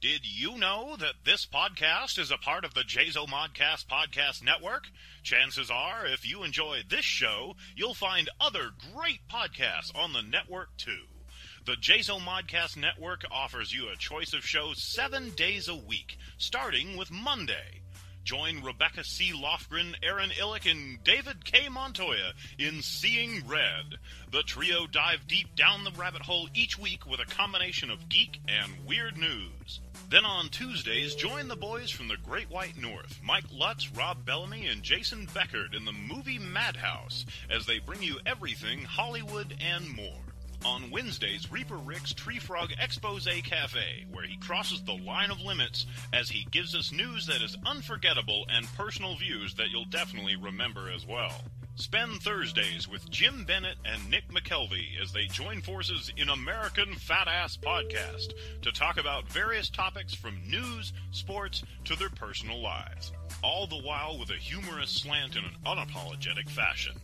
Did you know that this podcast is a part of the Jazma Modcast Podcast Network? Chances are, if you enjoy this show, you'll find other great podcasts on the network too. The Jazma Modcast Network offers you a choice of shows seven days a week, starting with Monday. Join Rebecca C. Lofgren, Aaron Illick, and David K. Montoya in Seeing Red. The trio dive deep down the rabbit hole each week with a combination of geek and weird news. Then on Tuesdays, join the boys from the Great White North, Mike Lutz, Rob Bellamy, and Jason Beckert in the movie Madhouse, as they bring you everything Hollywood and more. On Wednesdays, Reaper Rick's Tree Frog Expose Cafe, where he crosses the line of limits as he gives us news that is unforgettable and personal views that you'll definitely remember as well. Spend Thursdays with Jim Bennett and Nick McKelvey as they join forces in American Fat Ass Podcast to talk about various topics from news, sports, to their personal lives. All the while with a humorous slant in an unapologetic fashion.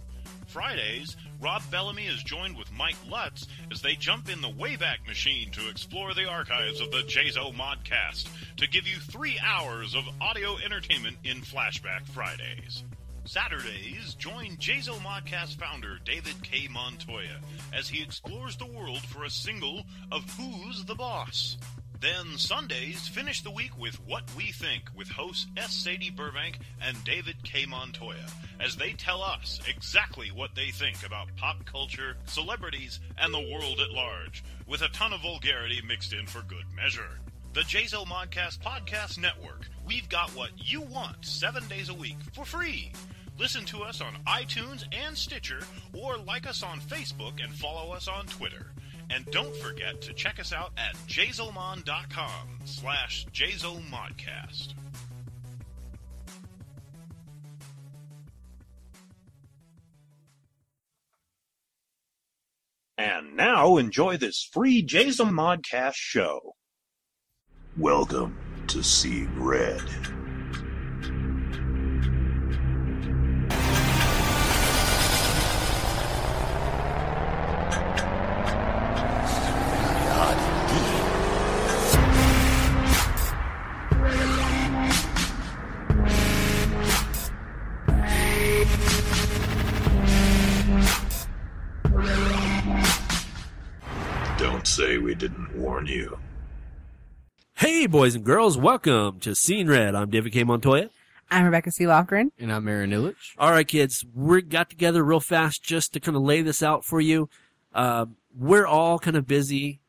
Fridays, Rob Bellamy is joined with Mike Lutz as they jump in the Wayback Machine to explore the archives of the Jazma Modcast to give you three hours of audio entertainment in Flashback Fridays. Saturdays, join Jazma Modcast founder David K. Montoya as he explores the world for a single of Who's the Boss. Then Sundays, finish the week with What We Think with hosts S. Sadie Burbank and David K. Montoya as they tell us exactly what they think about pop culture, celebrities, and the world at large, with a ton of vulgarity mixed in for good measure. The Jazma Modcast Podcast Network. We've got what you want seven days a week for free. Listen to us on iTunes and Stitcher, or like us on Facebook and follow us on Twitter. And don't forget to check us out at jazomon.com slash jazomodcast. And now enjoy this free Jason Modcast show. Welcome to Seeing Red. Don't say we didn't warn you. Hey, boys and girls, welcome to Seeing Red. I'm David K. Montoya. I'm Rebecca C. Lochran. And I'm Aaron Illich. All right, kids, we got together real fast just to kind of lay this out for you. Uh, we're all kind of busy,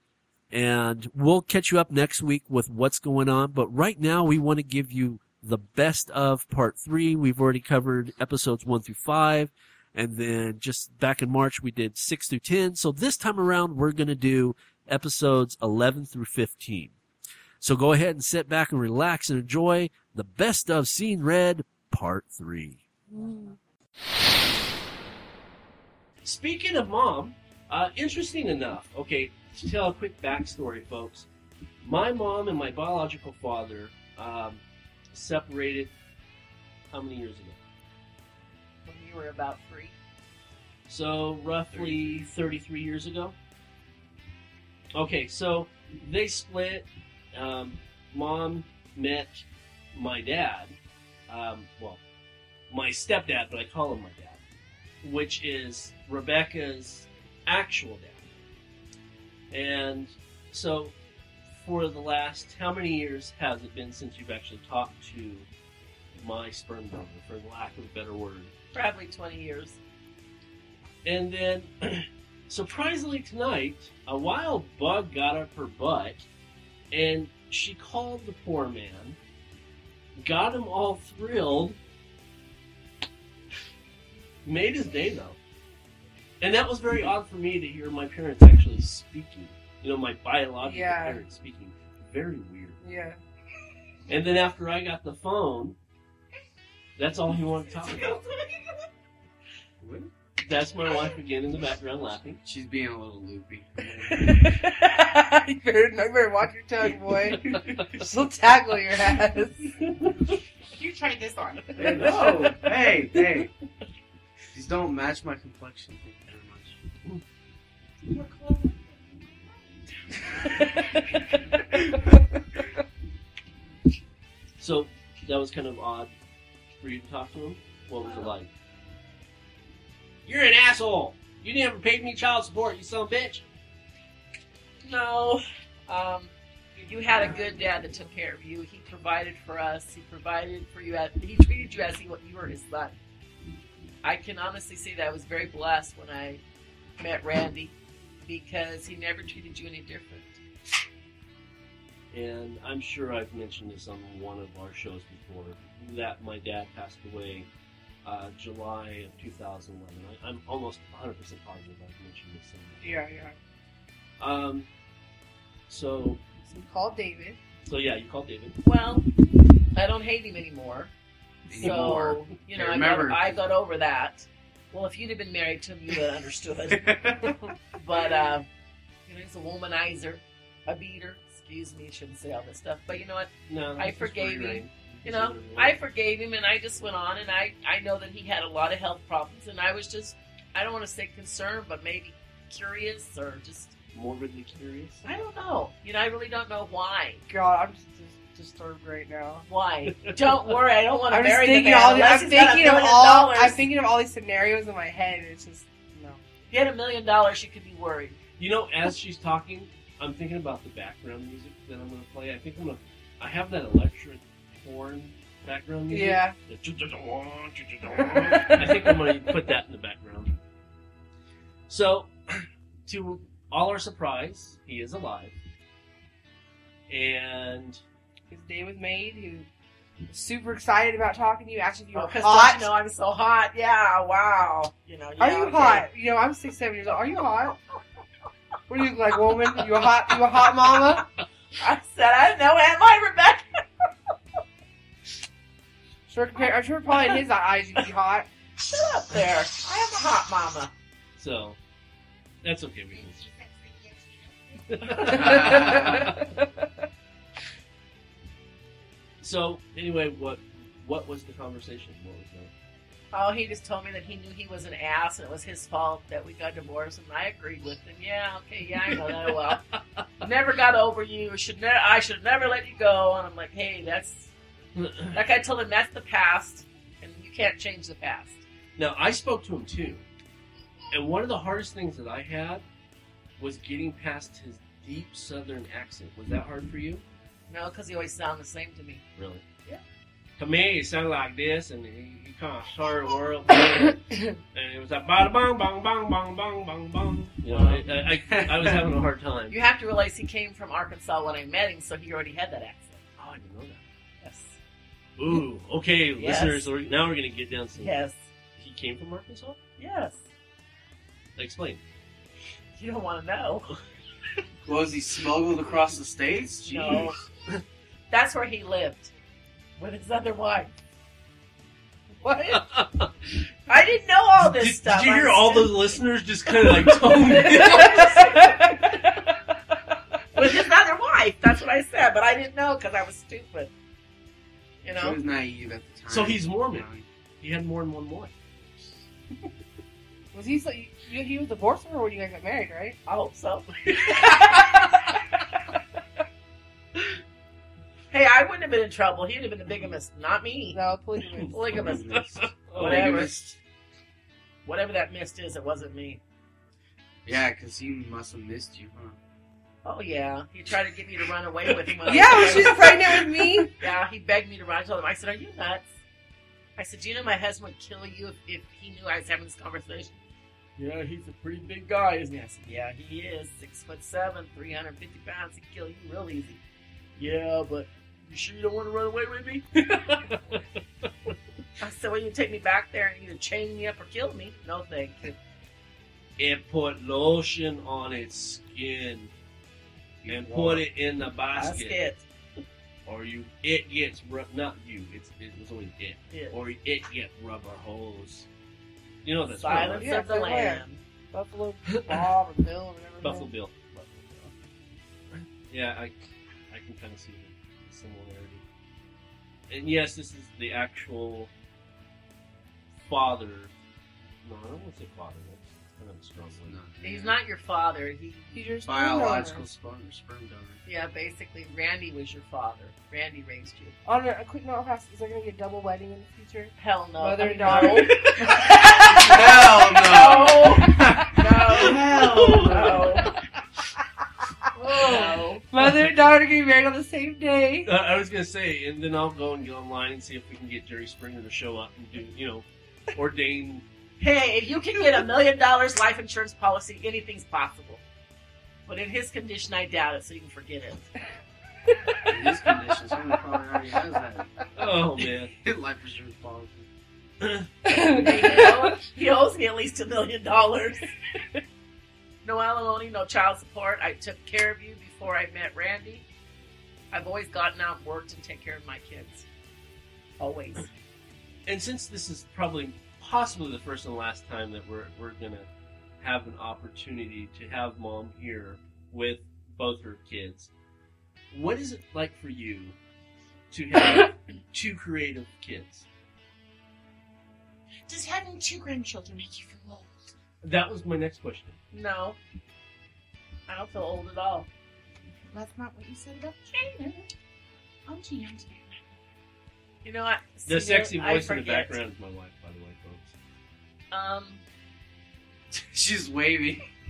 and we'll catch you up next week with what's going on. But right now, we want to give you the best of part three. We've already covered episodes one through five, and then just back in March, we did six through ten. So this time around, we're going to do episodes 11 through 15. So go ahead and sit back and relax and enjoy the best of Seeing Red Part 3. Speaking of mom, uh, interesting enough, okay, to tell a quick backstory, folks. My mom and my biological father um, separated how many years ago? When you were about three. So roughly 33 years ago. Okay, so they split. Um, mom met my dad. Um, well, my stepdad, but I call him my dad, which is Rebecca's actual dad. And so, for the last how many years has it been since you've actually talked to my sperm donor, for lack of a better word? Probably 20 years. And then, surprisingly tonight, a wild bug got up her butt, and she called the poor man, got him all thrilled, made his day though. And that was very odd for me to hear my parents actually speaking. You know, my biological Yeah. parents speaking. Very weird. Yeah. And then after I got the phone, that's all he wanted to talk about. That's my wife again in the background laughing. She's being a little loopy. you, better, you better watch your tongue, boy. She'll tackle your ass. you tried this on. Hey, no! hey, hey! These don't match my complexion. Thank you very much. So, that was kind of odd for you to talk to him. What was it like? You're an asshole. You never paid me child support. You son of a bitch. No. Um, you had a good dad that took care of you. He provided for us. He provided for you. As, he treated you as he, what you were his son. I can honestly say that I was very blessed when I met Randy because he never treated you any different. And I'm sure I've mentioned this on one of our shows before that my dad passed away uh, July of 2011. I, I'm almost 100% positive I've mentioned this. Somewhere. Yeah, yeah. Um, so, So we called David. so yeah, you called David. Well, I don't hate him anymore. Anymore. So, you know, I I got, I got over that. Well, if you'd have been married to him, you would have understood. But uh, you know, he's a womanizer, a beater. Excuse me, shouldn't say all this stuff. But you know what? No, I forgave him. reign. You know, I forgave him, and I just went on, and I I know that he had a lot of health problems, and I was just I don't want to say concerned, but maybe curious or just morbidly curious. I don't know. You know, I really don't know why. God, I'm just, just disturbed right now. Why? don't worry, I don't want to I'm just marry the thinking man all. The, I'm he's got a thinking of all. dollars. I'm thinking of all these scenarios in my head. And it's just no. If you had a million dollars, you could be worried. You know, as she's talking, I'm thinking about the background music that I'm going to play. I think I'm going to. I have that electric horn background music. Yeah. I think I'm going to put that in the background. So, to all our surprise, he is alive. And His day was made. He was super excited about talking to you. Actually, you were oh, Because hot. don't you know I'm so hot? Yeah, wow. You know, Are you okay. hot? You know, I'm six, seven years old. Are you hot? What do you like, woman? You a hot? You a hot mama? I said I know Aunt my Rebecca. Sure, compare. I'm sure, probably in his eyes, you'd be hot. Shut up there. I am a hot mama. so, that's okay. We can. So, anyway, what what was the conversation? What was that? Oh, he just told me that he knew he was an ass and it was his fault that we got divorced, and I agreed with him. Yeah, okay, yeah, I know that well. never got over you. Should ne- I should never let you go. And I'm like, hey, that's like I told him that's the past, and you can't change the past. Now, I spoke to him too. And one of the hardest things that I had was getting past his deep southern accent. Was that hard for you? No, because he always sounded the same to me. Really? Yeah. To me, he sounded like this, and he, he kind of started world, and it was like bada bang bang bang bang bang bang bang. You know, I, I, I was having a hard time. You have to realize he came from Arkansas when I met him, so he already had that accent. Ooh, okay, Yes. listeners. we're- Now we're gonna get down some. Yes. He came from Arkansas. Yes. Explain. You don't want to know. Was he smuggled across the states? No. That's where he lived with his other wife. What? I didn't know all this Did, stuff. did you hear I'm all the listeners just kind of like tone in? with his other wife? That's what I said, but I didn't know because I was stupid. You She know. was naive at the time. So he's Mormon. He had more than one wife. Was he? So, you, he was divorced or when you guys got married, right? I hope so. hey, I wouldn't have been in trouble. He'd have been the bigamist, not me. No, polygamous. Polygamist. Oh, Whatever. Polygamist. Whatever that mist is, it wasn't me. Yeah, because he must have missed you, huh? Oh yeah, he tried to get me to run away with him. Yeah, was she was pregnant with me. Yeah, he begged me to run. I told him, I said, "Are you nuts?" I said, "Do you know my husband would kill you if, if he knew I was having this conversation?" Yeah, he's a pretty big guy, isn't he? I said, "Yeah, he is. Six foot seven, three hundred fifty pounds. He'd kill you real easy." Yeah, but you sure you don't want to run away with me? I said, "Well, you take me back there and either chain me up or kill me." No, thank you. It put lotion on its skin and put it in the basket, Basket. or you it gets ru- not you. It's it was only it, Yeah. or it get rubber hose. You know that's Silence Yeah, of the so where? lamb. Buffalo Bob or Bill or whatever. Buffalo Bill. Yeah, I I can kind of see the similarity. And yes, this is the actual father. No, I don't want to say father. That's kind of a strong It's one. not. He's not your father. He, He's your biological sperm sperm, sperm donor. yeah, basically, Randy was your father. Randy raised you. On a, a quick note, fast, is there gonna be a double wedding in the future? Hell no. Mother and daughter. Hell no. No. no. No. Mother and daughter getting married on the same day. Uh, I was gonna say, and then I'll go and get online and see if we can get Jerry Springer to show up and do, you know, ordain. Hey, if you can get a million dollars life insurance policy, anything's possible. But in his condition, I doubt it, so you can forget it. In these conditions, he probably already has that. Oh man, Life insurance policy. He owes- he owes me at least a million dollars. No alimony, no child support. I took care of you before I met Randy. I've always gotten out and worked and take care of my kids. Always. and since this is probably possibly the first and last time that we're we're gonna have an opportunity to have mom here with both her kids, what is it like for you to have two creative kids? Does having two grandchildren make you feel old? That was my next question. No. I don't feel old at all. That's not what you said about Jada. I'm too young to do that. You know what? The See, sexy I voice in the forget. background is my wife, by the way, folks. Um, She's wavy.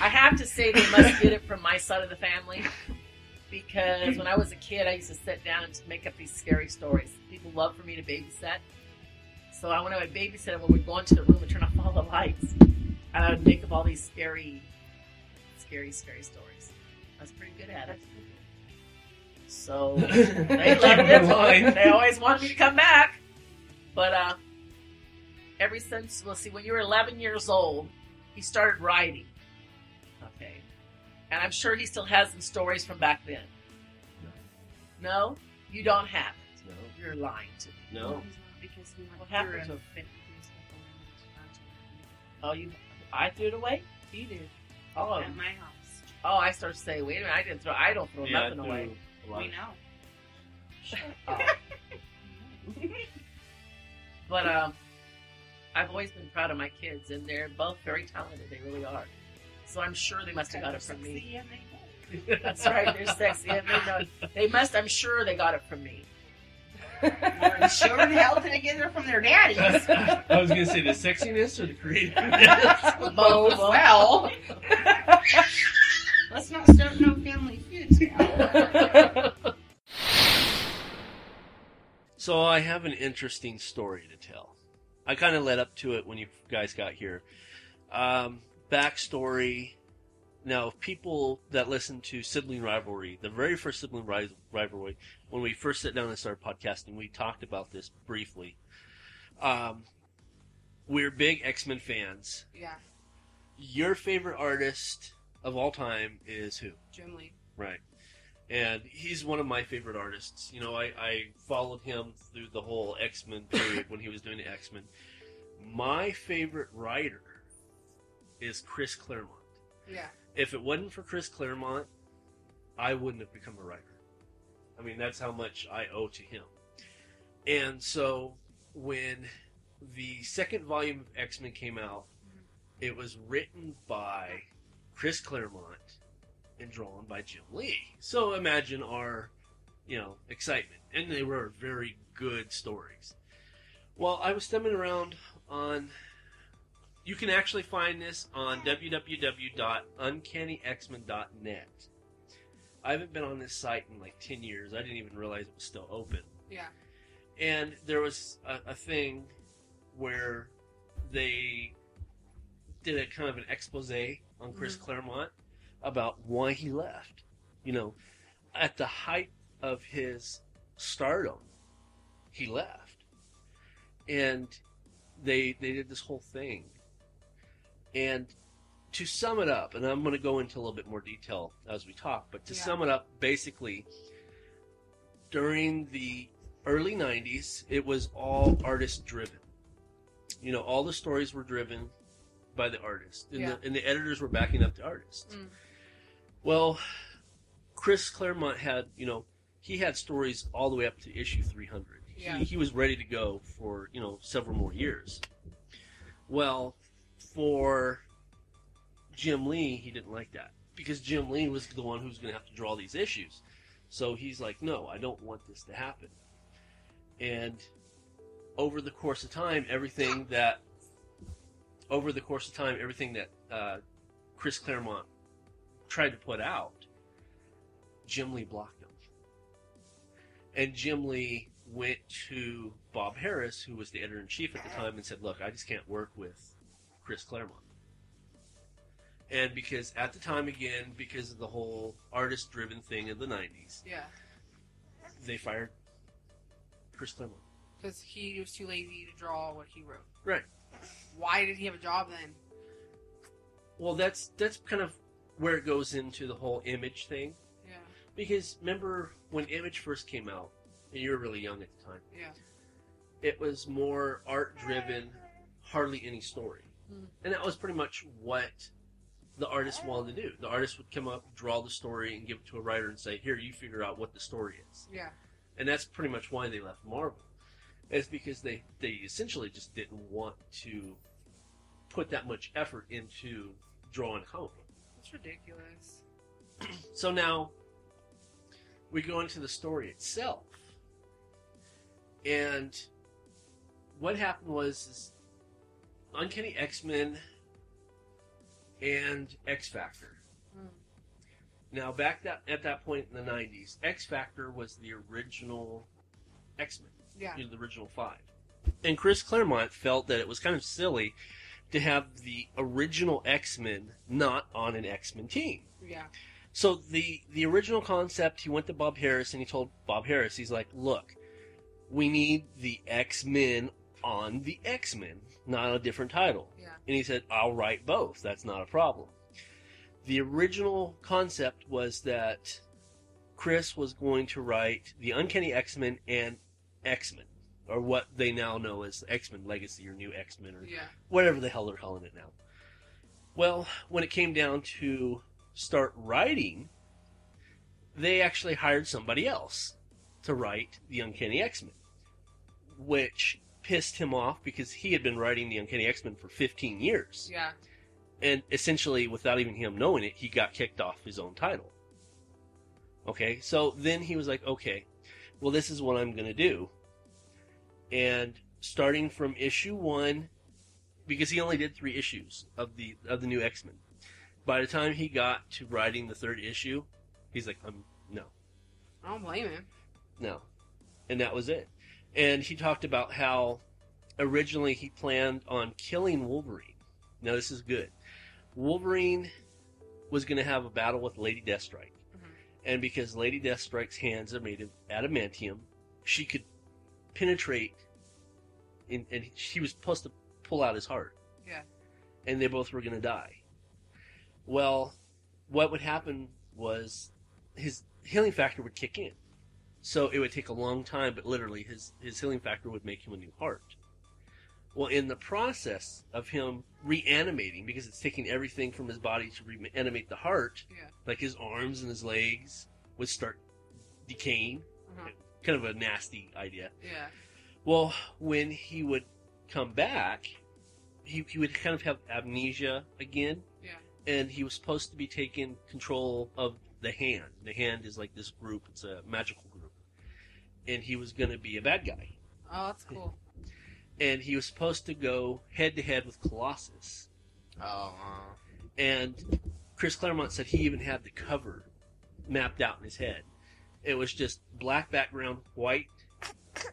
I have to say they must get it from my side of the family because when I was a kid, I used to sit down and make up these scary stories. People love for me to babysit, so I when I would babysit, and when we'd go into the room and turn off all the lights, and I would make up all these scary, scary, scary stories. I was pretty good at it. So they loved it. They always wanted me to come back, but uh, ever since well, see, when you were 11 years old, he started writing. Okay. And I'm sure he still has some stories from back then. No? You don't have it. No, You're lying to me. no. Because we What went happened through to and him? fit Oh, you. I threw it away? He did. Oh, At my house. oh! I start to say, wait a minute, I didn't throw. I don't throw Yeah, nothing I do away. We know. Oh. but um, I've always been proud of my kids, and they're both very talented. They really are. So I'm sure they must have got it from me. Sexy and they know. That's right. They're sexy, and they know. They must. I'm sure they got it from me. Well, sure the hell did they get it from their daddies? I was gonna say the sexiness or the creativeness. Both. well. Let's not start no family feuds now. so I have an interesting story to tell. I kind of led up to it when you guys got here. Um, backstory. Now, people that listen to Sibling Rivalry, the very first Sibling Ri- Rivalry, when we first sat down and started podcasting, we talked about this briefly. Um, we're big X Men fans. yeah, Your favorite artist of all time is who? Jim Lee. Right. And he's one of my favorite artists. You know, I, I followed him through the whole X Men period when he was doing the X Men. My favorite writer is Chris Claremont. Yeah. If it wasn't for Chris Claremont, I wouldn't have become a writer. I mean, that's how much I owe to him. And so when the second volume of X Men came out, it was written by Chris Claremont and drawn by Jim Lee. So imagine our, you know, excitement. And they were very good stories. Well, I was stumbling around on. You can actually find this on www.uncannyxmen.net. I haven't been on this site in like 10 years. I didn't even realize it was still open. Yeah. And there was a, a thing where they did a kind of an expose on Chris mm-hmm. Claremont about why he left. You know, at the height of his stardom, he left. And they they did this whole thing. And to sum it up, and I'm going to go into a little bit more detail as we talk, but to Yeah. sum it up, basically, during the early 90s, it was all artist driven. You know, all the stories were driven by the artist, and, Yeah. the, and the editors were backing up the artists. Mm. Well, Chris Claremont had, you know, he had stories all the way up to issue 300. Yeah. He, he was ready to go for, you know, several more years. Well, for Jim Lee, he didn't like that because Jim Lee was the one who was going to have to draw these issues. So he's like, no, I don't want this to happen. And over the course of time, everything that over the course of time, everything that uh, Chris Claremont tried to put out, Jim Lee blocked him. And Jim Lee went to Bob Harras, who was the editor in chief at the time, and said, "Look, I just can't work with Chris Claremont." And because at the time, again, because of the whole artist-driven thing of the '90s, Yeah. they fired Chris Claremont. Because he was too lazy to draw what he wrote. Right. Why did he have a job then? Well, that's that's kind of where it goes into the whole image thing. Yeah. Because remember when Image first came out, and you were really young at the time, Yeah. it was more art driven, hardly any story. Mm. And that was pretty much what the artist wanted to do. The artist would come up, draw the story, and give it to a writer and say, Here, you figure out what the story is. Yeah. And that's pretty much why they left Marvel. It's because they, they essentially just didn't want to put that much effort into drawing a comic book. That's ridiculous. So now we go into the story itself. And what happened was Uncanny X Men and X Factor. Hmm. Now back that at that point in the nineties, X Factor was the original X Men Yeah. you know, the original five. And Chris Claremont felt that it was kind of silly to have the original X Men not on an X Men team. Yeah. So the the original concept, he went to Bob Harras and he told Bob Harras, he's like, "Look, we need the X Men on the X Men, not a different title." Yeah. And he said, "I'll write both. That's not a problem." The original concept was that Chris was going to write the Uncanny X Men and X Men, or what they now know as X Men Legacy or New X Men, or Yeah. whatever the hell they're calling it now. Well, when it came down to start writing, they actually hired somebody else to write the Uncanny X Men, which pissed him off because he had been writing the Uncanny X Men for 15 years. Yeah. And essentially, without even him knowing it, he got kicked off his own title. Okay, so then he was like, okay, well, this is what I'm going to do. And starting from issue one, because he only did three issues of the of the new X Men. By the time he got to writing the third issue, he's like, "I'm no, I don't blame him. no, and that was it. And he talked about how originally he planned on killing Wolverine. Now this is good. Wolverine was going to have a battle with Lady Deathstrike, Mhm. and because Lady Deathstrike's hands are made of adamantium, she could penetrate, in, and she was supposed to pull out his heart. Yeah. And they both were going to die. Well, what would happen was his healing factor would kick in. So it would take a long time, but literally his, his healing factor would make him a new heart. Well, in the process of him reanimating, because it's taking everything from his body to reanimate the heart, Yeah. like his arms and his legs would start decaying. Uh-huh. Kind of a nasty idea. Yeah. Well, when he would come back, he, he would kind of have amnesia again. Yeah. And he was supposed to be taking control of the hand. The hand is like this group, it's a magical group. And he was going to be a bad guy. Oh, that's cool. And he was supposed to go head to head with Colossus. Oh, uh-huh. And Chris Claremont said he even had the cover mapped out in his head. It was just black background, white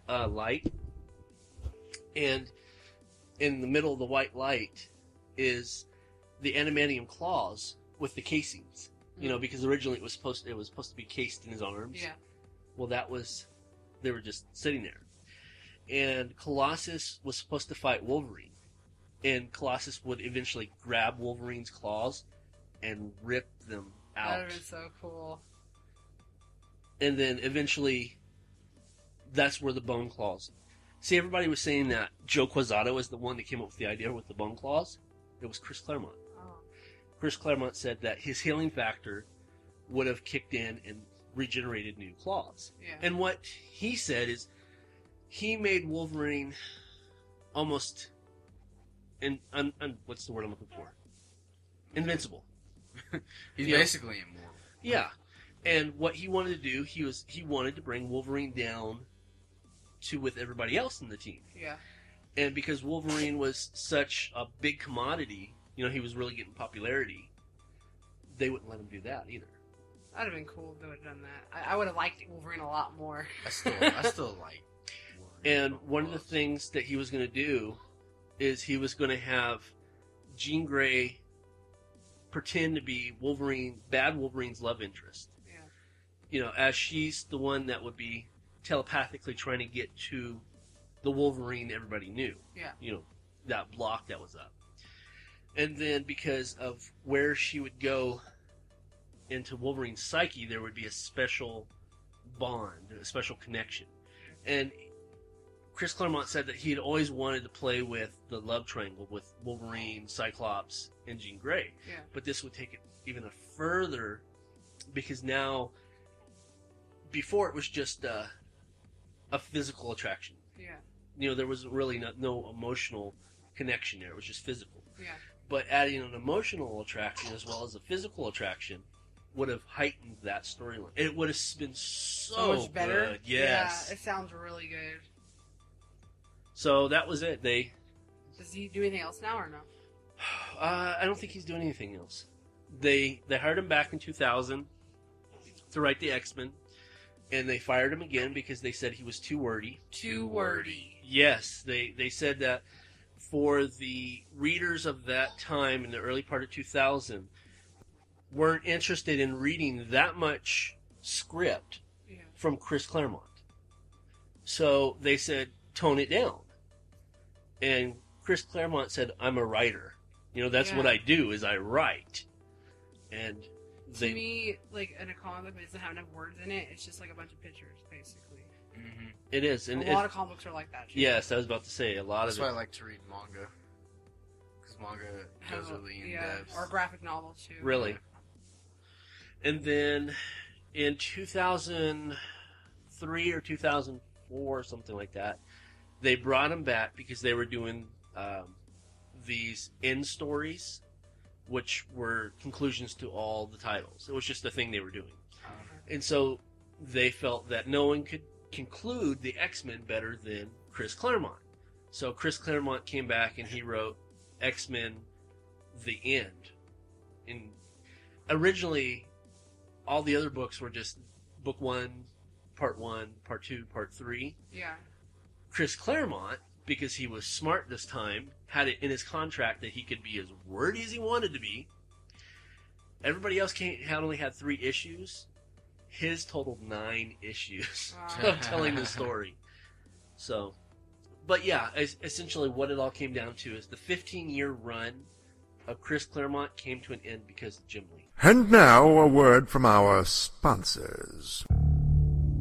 uh, light, and in the middle of the white light is the adamantium claws with the casings. You know, because originally it was supposed it was supposed to be cased in his arms. Yeah. Well, that was they were just sitting there, and Colossus was supposed to fight Wolverine, and Colossus would eventually grab Wolverine's claws and rip them out. That would been so cool. And then eventually, that's where the bone claws. See, everybody was saying that Joe Quesada was the one that came up with the idea with the bone claws. It was Chris Claremont. Oh. Chris Claremont said that his healing factor would have kicked in and regenerated new claws. Yeah. And what he said is he made Wolverine almost and un, un, what's the word I'm looking for? Invincible. He's Yeah. basically immortal. Yeah, and what he wanted to do, he was he wanted to bring Wolverine down to with everybody else in the team, Yeah. and because Wolverine was such a big commodity, you know, he was really getting popularity. They wouldn't let him do that either. That'd have been cool if they would have done that. I, I would have liked Wolverine a lot more. I still, I still like. And one of the things that he was going to do is he was going to have Jean Grey pretend to be Wolverine, bad Wolverine's love interest. You know, as she's the one that would be telepathically trying to get to the Wolverine everybody knew. Yeah. You know, that block that was up. And then because of where she would go into Wolverine's psyche, there would be a special bond, a special connection. And Chris Claremont said that he had always wanted to play with the love triangle with Wolverine, Cyclops, and Jean Grey. Yeah. But this would take it even a further because now, before it was just a, a physical attraction. Yeah. You know, there was really no, no emotional connection there. It was just physical. Yeah. But adding an emotional attraction as well as a physical attraction would have heightened that storyline. It would have been so, So much better. good. Yes. Yeah. It sounds really good. So that was it. They, Does he do anything else now or no? uh, I don't think he's doing anything else. They they hired him back in 2000 to write the X Men, and they fired him again because they said he was too wordy. Too wordy. Yes, they they said that for the readers of that time in the early part of 2000 weren't interested in reading that much script Yeah. from Chris Claremont. So they said tone it down. And Chris Claremont said I'm a writer. You know, that's Yeah. what I do is I write. And To me, like in a comic book that doesn't have enough words in it, it's just like a bunch of pictures, basically. Mhm. it is and a it- lot of comic books are like that. too. yes, I was about to say a lot That's of why I like to read manga. Because manga Have goes a- really in yeah, depth. or graphic novels too. Really. And then in 2003 or 2004, something like that, they brought him back because they were doing um, these end stories, which were conclusions to all the titles. It was just a thing they were doing. Uh-huh. And so they felt that no one could conclude the X Men better than Chris Claremont. So Chris Claremont came back and he wrote X Men The End. And originally, all the other books were just book one, part one, part two, part three. Yeah. Chris Claremont, because he was smart this time, had it in his contract that he could be as wordy as he wanted to be. Everybody else came, had only had three issues. His totaled nine issues Wow. of telling the story. So, but yeah, es- essentially what it all came down to is the 15 year run of Chris Claremont came to an end because of Jim Lee. And now a word from our sponsors.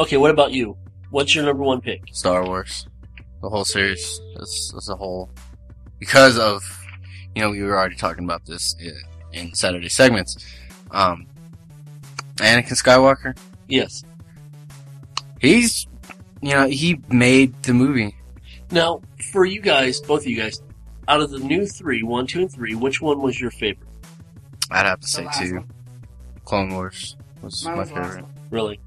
Okay, what about you? What's your number one pick? Star Wars, the whole series as, as a whole, because of you know we were already talking about this in, in Saturday segments. Um, Anakin Skywalker, Yes. he's you know he made the movie. Now, for you guys, both of you guys, out of the new three, one, two, and three, which one was your favorite? I'd have to say two. one. Clone Wars was Mine my was favorite. Really?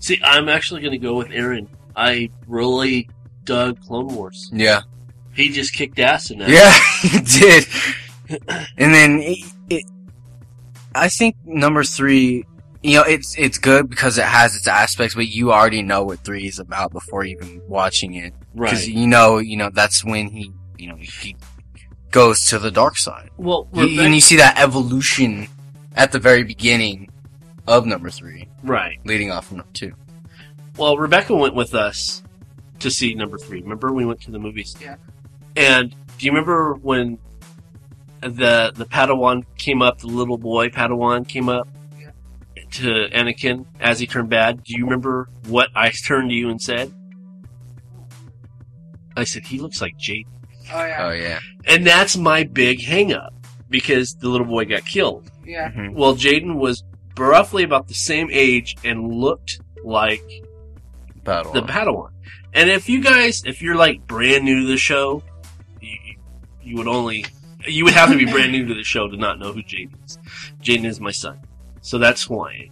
See, I'm actually going to go with Aaron. I really dug Clone Wars. Yeah, He just kicked ass in that. yeah, he did. and then it, it, I think number three, you know, it's it's good because it has its aspects, but you already know what three is about before even watching it. right? Because you know, you know, that's when he, you know, he goes to the dark side. Well, You- and you see that evolution at the very beginning of number three, right. leading off from number two. Well, Rebecca went with us to see number three. Remember, we went to the movies. Yeah. And do you remember when the the Padawan came up? The little boy Padawan came up Yeah. to Anakin as he turned bad. Do you remember what I turned to you and said? I said he looks like Jake, Oh yeah. Oh yeah, and that's my big hang up because the little boy got killed. Yeah. Mhm. Well, Jaden was roughly about the same age and looked like Battle. the Padawan. And if you guys, if you're like brand new to the show, you, you would only, you would have to be brand new to the show to not know who Jaden is. Jaden is my son. So that's why.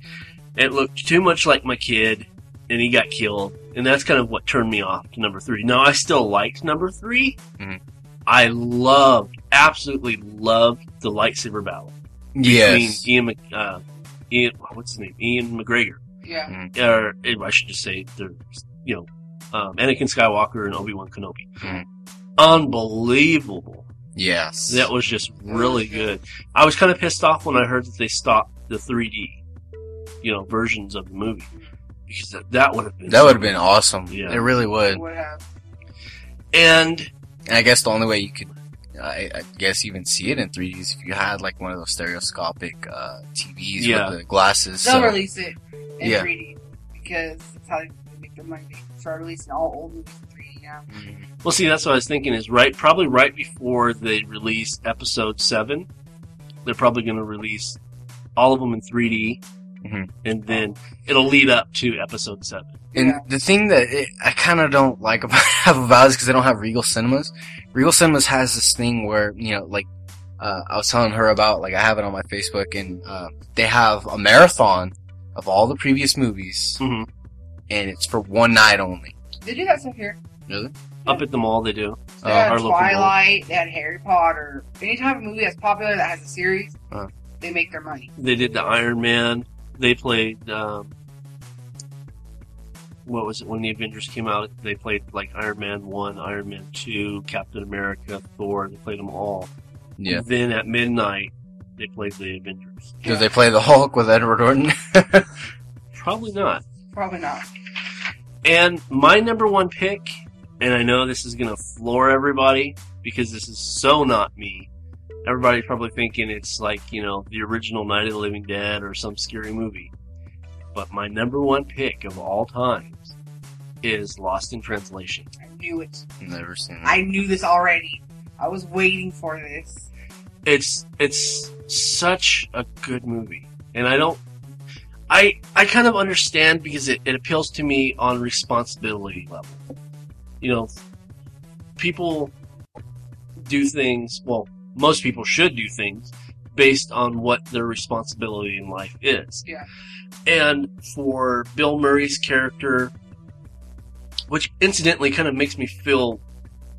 It looked too much like my kid, and he got killed. And that's kind of what turned me off to number three. Now, I still liked number 3 Mhm. I loved, absolutely loved the lightsaber battle yes. between Ian, uh, Ian, what's his name? Ian McGregor Yeah. or I should just say, the you know, um, Anakin Skywalker and Obi Wan Kenobi. Mhm. Unbelievable. Yes. That was just really good. I was kind of pissed off when I heard that they stopped the 3D, you know, versions of the movie because that, that would have been That would have been awesome. Yeah. It really would. Would have. And And I guess the only way you could, I, I guess, even see it in 3D if you had like one of those stereoscopic uh, TVs Yeah. with the glasses. They'll so- release it in Yeah. 3D because that's how they make their money. They start releasing all old movies in 3D now. Mhm. well, see, that's what I was thinking is right, probably right before they release Episode Seven, they're probably going to release all of them in 3D, Mhm. and then it'll lead up to Episode Seven. And Yeah. the thing that it, I kind of don't like about, about it is because they don't have Regal Cinemas. Regal Cinemas has this thing where, you know, like, uh, I was telling her about, like, I have it on my Facebook and, uh, they have a marathon of all the previous movies hmm and it's for one night only. They do that stuff here. Really? Up at the mall, they do. They Oh, had our mall. Twilight, they had Harry Potter. Any type of movie that's popular that has a series, Uh. they make their money. They did the Iron Man. They played um, what was it when the Avengers came out? They played like Iron Man one, Iron Man two, Captain America, Thor. They played them all. Yeah. Then at midnight, they played the Avengers. Did they play the Hulk with Edward Norton? Probably not. Probably not. And my number one pick, and I know this is gonna floor everybody because this is so not me. Everybody's probably thinking it's like, you know, the original Night of the Living Dead or some scary movie. But my number one pick of all times is Lost in Translation. I knew it. Never seen it. I knew this already. I was waiting for this. It's it's such a good movie. And I don't I I kind of understand because it, it appeals to me on responsibility level. You know, people do things well, most people should do things based on what their responsibility in life is. Yeah. And for Bill Murray's character, which incidentally kind of makes me feel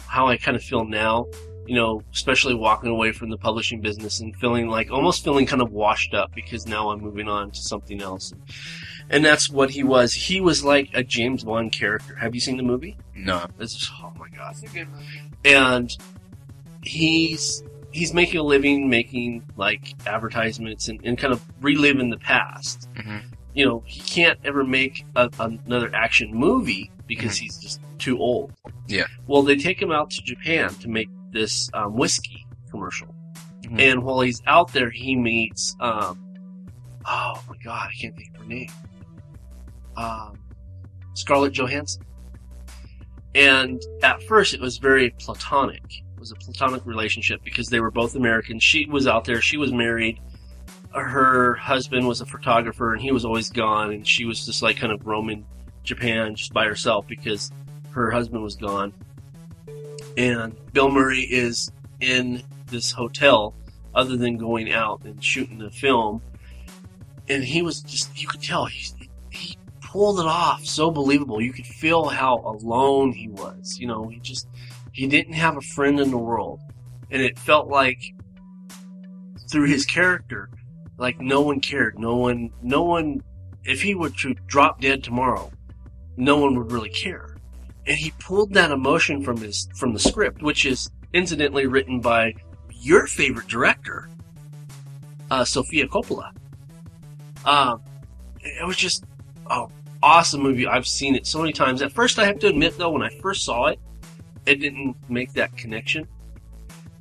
how I kind of feel now, you know, especially walking away from the publishing business and feeling like almost feeling kind of washed up because now I'm moving on to something else. And that's what he was. He was like a James Bond character. Have you seen the movie? No. This is, oh my god. That's a good movie. And he's he's making a living making like advertisements and, and kind of reliving the past. Mhm. You know, he can't ever make a, another action movie because Mhm. he's just too old. Yeah. Well, they take him out to Japan to make this um, whiskey commercial, Mhm. and while he's out there, he meets um, oh my god, I can't think of her name. Um, Scarlett Johansson. And at first, it was very platonic. Was a platonic relationship because they were both Americans. She was out there. She was married. Her husband was a photographer, and he was always gone. And she was just like kind of roaming Japan just by herself because her husband was gone. And Bill Murray is in this hotel, other than going out and shooting the film. And he was just, you could tell, he, he pulled it off so believable. You could feel how alone he was. You know, he just, he didn't have a friend in the world. And it felt like, through his character, like no one cared. No one, no one, if he were to drop dead tomorrow, no one would really care. And he pulled that emotion from his, from the script, which is incidentally written by your favorite director, uh, Sofia Coppola. Um, it was just, oh, awesome movie. I've seen it so many times. At first, I have to admit though, when I first saw it, it didn't make that connection.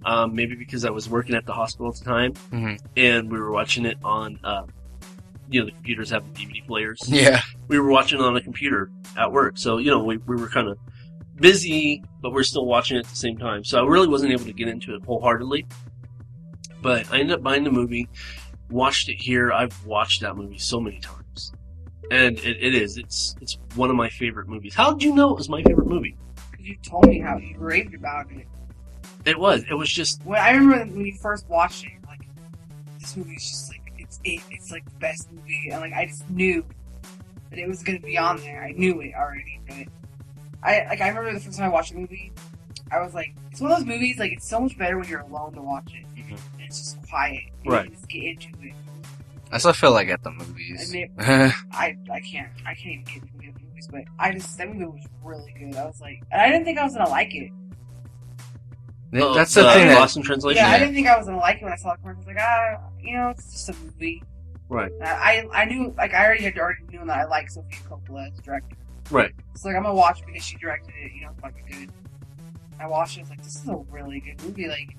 Um, maybe because I was working at the hospital at the time, Mhm. and we were watching it on, uh, you know, the computers have DVD players. Yeah. We were watching it on a computer at work, so you know, we, we were kind of busy, but we're still watching it at the same time. So I really wasn't able to get into it wholeheartedly. But I ended up buying the movie, watched it here. I've watched that movie so many times, and it, it is. It's it's one of my favorite movies. How did you know it was my favorite movie? Because you told me how you raved about it. It was. It was just When I remember when you first watched it, like this movie's just like it's it, it's like the best movie, and like I just knew that it was gonna be on there. I knew it already, but I like I remember the first time I watched the movie, I was like, it's one of those movies like it's so much better when you're alone to watch it. Mhm. And it's just quiet, and Right. You just get into it. I still feel like at the movies. And it- I I can't I can't even get into the movies, but I just that movie was really good. I was like, and I didn't think I was gonna like it. uh, That's the uh, thing that Lost in Translation. Yeah, I didn't think I was gonna like it when I saw the commercial. I was like, ah, you know, it's just a movie. Right. And I I knew like I already had already knew that I like Sofia Coppola as director. Right. So like I'm gonna watch it because she directed it. You know, it's fucking good. I watched it. I was like, this is a really good movie. Like,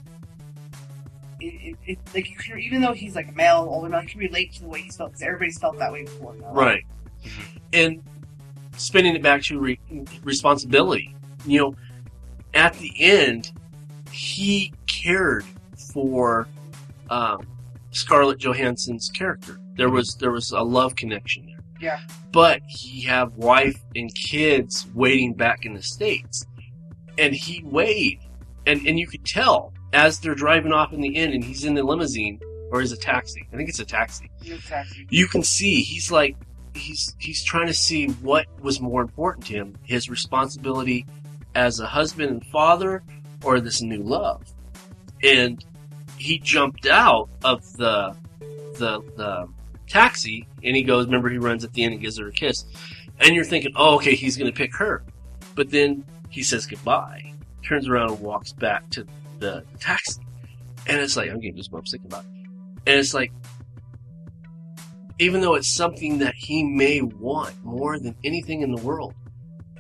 it, it, it like you can even though he's like a male, older male, you can relate to the way he's felt because everybody's felt that way before. You know? Right. And spinning it back to re- responsibility, you know, at the end, he cared for um, Scarlett Johansson's character. There was there was a love connection there. Yeah. But he have wife and kids waiting back in the states, and he waited, and and you could tell as they're driving off in the end, and he's in the limousine or is a taxi. I think it's a taxi He was actually- you can see he's like he's he's trying to see what was more important to him his responsibility as a husband and father or this new love. And he jumped out of the the the taxi and he goes remember he runs at the end and gives her a kiss. And you're thinking, oh, okay, he's going to pick her, but then he says goodbye, turns around and walks back to the taxi, and it's like I'm getting goosebumps thinking about it, and it's like. Even though it's something that he may want more than anything in the world,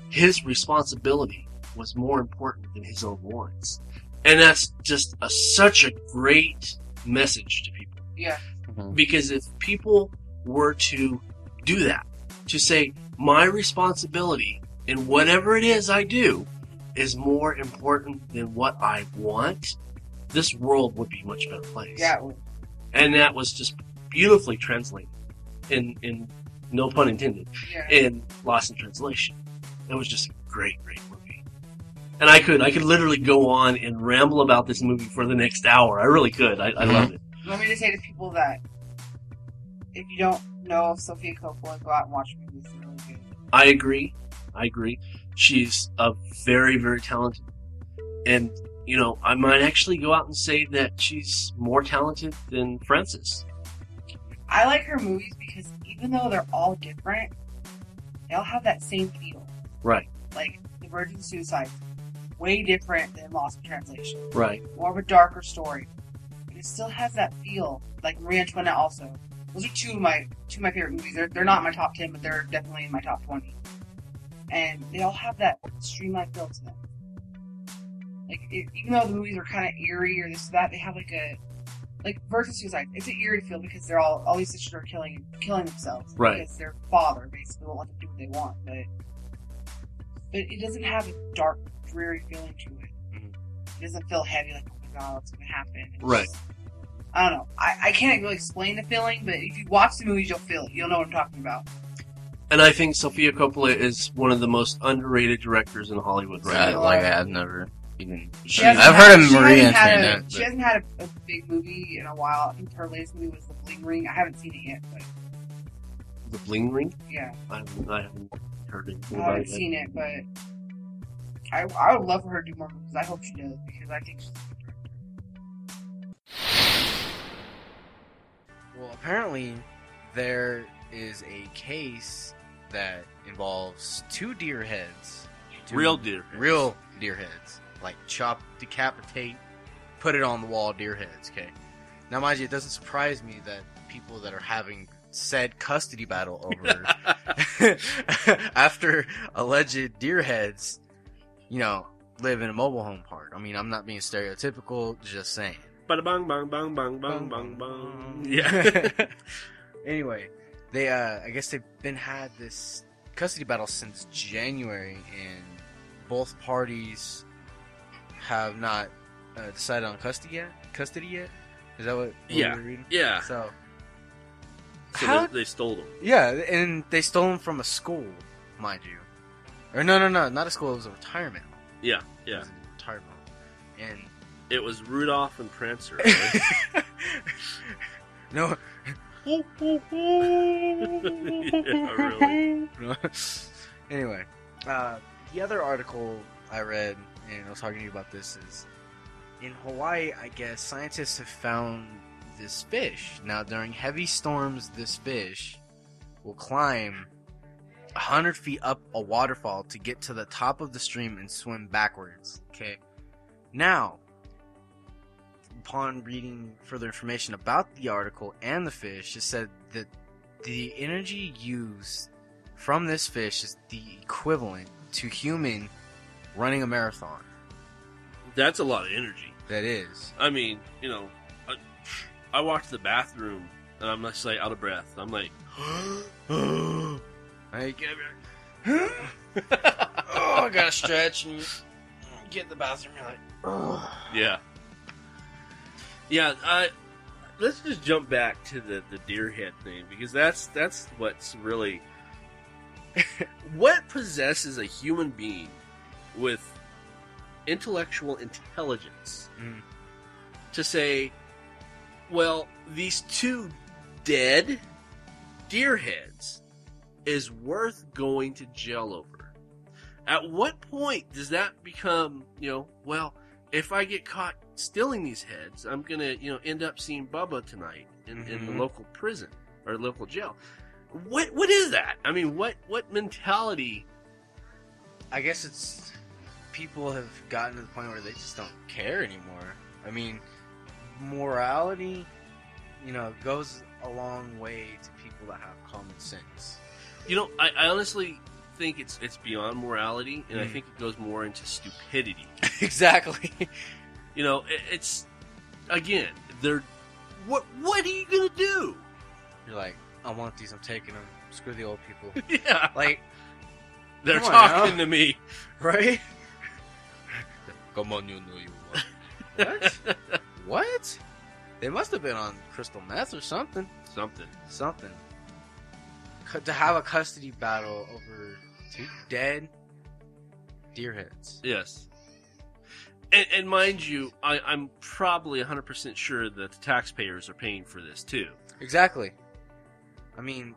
his responsibility was more important than his own wants. And that's just a, such a great message to people. Yeah. Mm-hmm. Because if people were to do that, to say, my responsibility in whatever it is I do is more important than what I want, this world would be a much better place. Yeah. And that was just beautifully translated in, in no pun intended, Yeah. in Lost in Translation. It was just a great, great movie. And I could, I could literally go on and ramble about this movie for the next hour. I really could. I, I mm-hmm. loved it. Let me just say to people that if you don't know of Sofia Coppola, go out and watch movies. They're really good. I agree. I agree. She's a very, very talented. And, you know, I might actually go out and say that she's more talented than Francis. I like her movies because even though they're all different, they all have that same feel. Right, Like The Virgin Suicide, way different than Lost in Translation. right. More of a darker story, but it still has that feel. Like Marie Antoinette also. Those are two of my two of my favorite movies. They're, they're not in my top ten, but they're definitely in my top twenty. And they all have that streamlined feel to them. Like it, even though the movies are kind of eerie or this or that, they have like a like Virgin Suicide. It's an eerie feel because they're all all these sisters are killing killing themselves Right. because their father basically won't let them do what they want, but but it doesn't have a dark, dreary feeling to it. Mhm. It doesn't feel heavy like, oh my god, what's going to happen? It's Right. just- I don't know. I, I can't really explain the feeling, but if you watch the movies, you'll feel it. You'll know what I'm talking about. And I think Sofia Coppola is one of the most underrated directors in Hollywood right I, now. like I've never even. She I've had- heard of she Marie hasn't a- She hasn't had a, a big movie in a while. I think her latest movie was The Bling Ring. I haven't seen it yet, but The Bling Ring? yeah, I haven't, I haven't heard I haven't it yet. seen it. But I I would love for her to do more movies. I hope she does because I think she's a good director. Well, apparently there is a case that involves two deer heads. Two Real deer. Real deer heads. Like chop, decapitate, put it on the wall deer heads, okay? Now, mind you, it doesn't surprise me that people that are having said custody battle over after alleged deer heads, you know, live in a mobile home park. I mean, I'm not being stereotypical, just saying. Bada bang bang bang bang bang bang bang. Yeah. anyway, they uh I guess they've been had this custody battle since January and both parties have not uh, decided on custody yet. Custody yet? Is that what, what Yeah. we're reading? yeah. So So How- they, they stole them. yeah, and they stole them from a school, mind you. Or no, no, no, not a school. It was a retirement. home. Yeah, It yeah. was a retirement. home. And It was Rudolph and Prancer. Right? no, yeah, really. anyway, uh, the other article I read, and I was talking to you about this, is in Hawaii, I guess scientists have found this fish. Now, during heavy storms, this fish will climb 100 feet up a waterfall to get to the top of the stream and swim backwards. Okay. Now, upon reading further information about the article and the fish, it said that the energy used from this fish is the equivalent to human running a marathon. That's a lot of energy. That is. I mean, you know, I, I walked to the bathroom and I'm just like out of breath. I'm like, Like, oh, I gotta stretch and get in the bathroom. You're like, oh. yeah, yeah. I let's just jump back to the the deer head thing because that's that's what's really what possesses a human being with intellectual intelligence Mm. to say, well, these two dead deer heads is worth going to jail over. At what point does that become, you know, well, if I get caught stealing these heads, I'm gonna, you know, end up seeing Bubba tonight in, in the Mhm. local prison or local jail. what what is that? I mean, what what mentality? I guess it's people have gotten to the point where they just don't care anymore. I mean, morality, you know, goes a long way to people that have common sense. You know, I, I honestly think it's it's beyond morality, and I Mm. think it goes more into stupidity. exactly. You know, it, it's again, they're what what are you gonna do? You're like, I want these. I'm taking them. Screw the old people. Yeah, Like, they're talking now. to me. right? Come on, you know you. What? what? They must have been on crystal meth or something. Something. Something. To have a custody battle over two dead deer heads. Yes. And, and mind you, I, I'm probably 100% sure that the taxpayers are paying for this too. Exactly. I mean,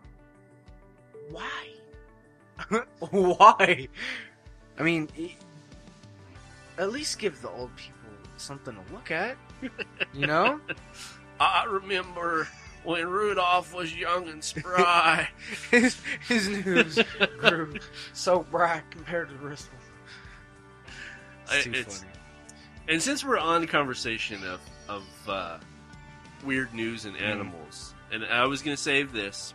why? why? I mean, at least give the old people something to look at. You know? I remember when Rudolph was young and spry. his, his news grew so bright compared to the rest of them. It's too It's- funny. and since we're on the conversation of, of uh, weird news and animals, and I was going to save this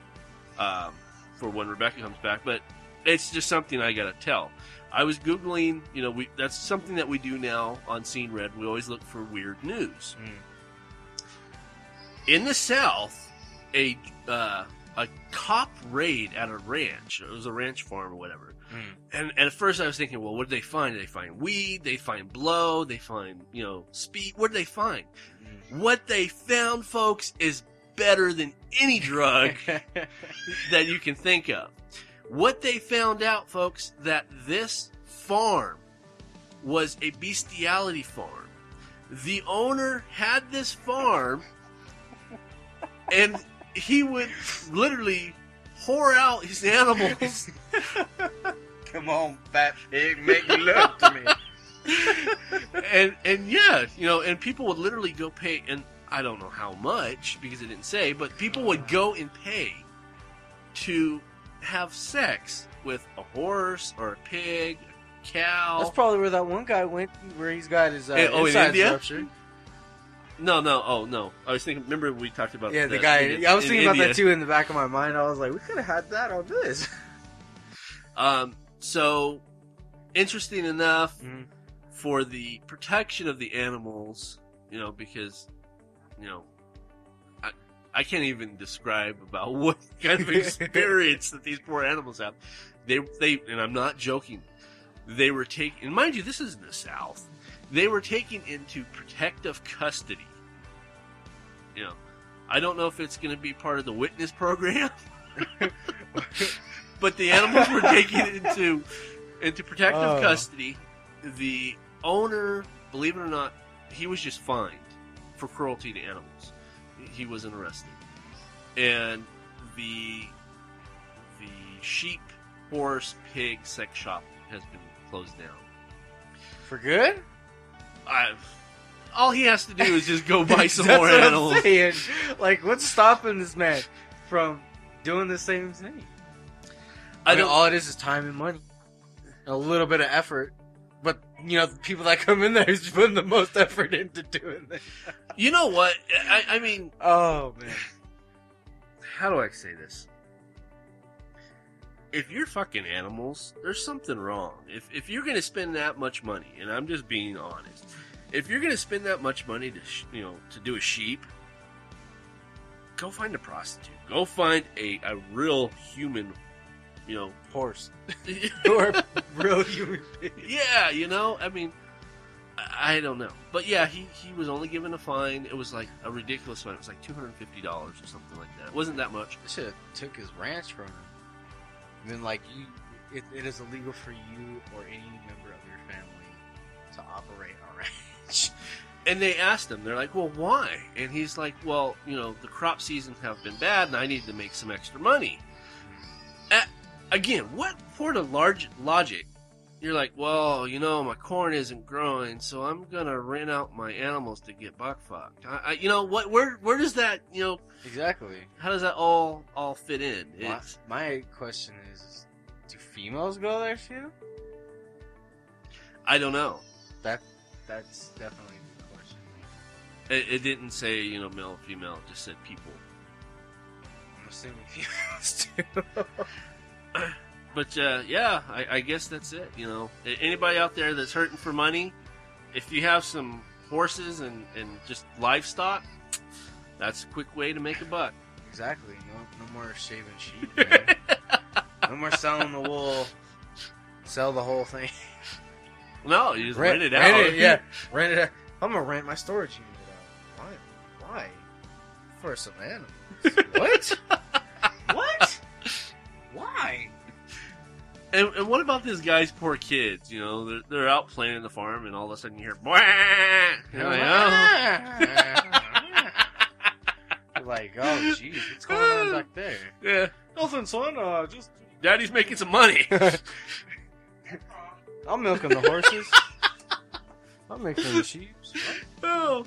um, for when Rebecca comes back, but it's just something I got to tell. I was googling, you know, we that's something that we do now on Seeing Red. We always look for weird news. Mm. In the South, a uh, a cop raid at a ranch. It was a ranch farm or whatever. Mm. And, and at first I was thinking, well, what did they find? Did they find weed? They find blow? They find you know speed? What did they find? What they found, folks, is better than any drug that you can think of. What they found out, folks, that this farm was a bestiality farm. The owner had this farm, and he would literally whore out his animals. Come on, fat pig, make love to me. and and yeah, you know, and people would literally go pay, and I don't know how much because it didn't say, but people would go and pay to have sex with a horse or a pig, a cow. That's probably where that one guy went, where he's got his uh, Eh, oh, in inside India? ruptured. no, no, oh no. I was thinking. Remember we talked about Yeah, the that guy. in- I was in thinking about India. that too in the back of my mind. I was like, we could have had that on this. Um, so interesting enough Mhm. for the protection of the animals, you know, because you know, I can't even describe about what kind of experience that these poor animals have. They they and I'm not joking. They were taken, and mind you, this is in the South. They were taken into protective custody. You know, I don't know if it's going to be part of the witness program. but the animals were taken into into protective Oh. custody. The owner, believe it or not, he was just fined for cruelty to animals. He wasn't arrested, and the the sheep, horse, pig sex shop has been closed down. For good? I've, all he has to do is just go buy some more what I'm animals. saying. Like, what's stopping this man from doing the same thing? I, I mean, don't. all it is is time and money, a little bit of effort. But you know, the people that come in there is putting the most effort into doing this. You know what? I, I mean, Oh man, how do I say this? If you're fucking animals, there's something wrong. If if you're gonna spend that much money, and I'm just being honest, if you're gonna spend that much money to sh- you know to do a sheep, go find a prostitute. Go find a a real human, you know, horse or real human being. yeah, you know, I mean, I, I don't know, but yeah, he he was only given a fine. It was like a ridiculous fine. It was like two hundred fifty dollars or something like that. It wasn't that much. They should have took his ranch from him. And then, like you, it, it is illegal for you or any member of your family to operate a ranch. And they asked him, they're like, well, why? And he's like, well, you know, the crop seasons have been bad, and I need to make some extra money. Uh, again, what sort of large logic you're like, well, you know, my corn isn't growing, so I'm gonna rent out my animals to get buck fucked. I, I, you know what? Where where does that you know? Exactly. How does that all all fit in? My, my question is, is, do females go there too? I don't know. That that's definitely the question. It, it didn't say you know male female. It just said people. I'm assuming females too. But uh, yeah, I, I guess that's it. You know, anybody out there that's hurting for money, if you have some horses and, and just livestock, that's a quick way to make a buck. exactly. No, no more shaving sheep. man. no more selling the wool. Sell the whole thing. No, you just rent, it out. Rent it, yeah, rent it. Out. I'm gonna rent my storage unit out. Why? Why? For some animals. what? Why? And, and what about these guys' poor kids? You know, they're, they're out playing in the farm, and all of a sudden you hear, "Bwah!" You're like, You're like, oh, jeez, what's going on back there? oh, yeah, Nothing, son. Uh, just Daddy's making some money. I'm milking the horses. I'm milking the sheep. Oh.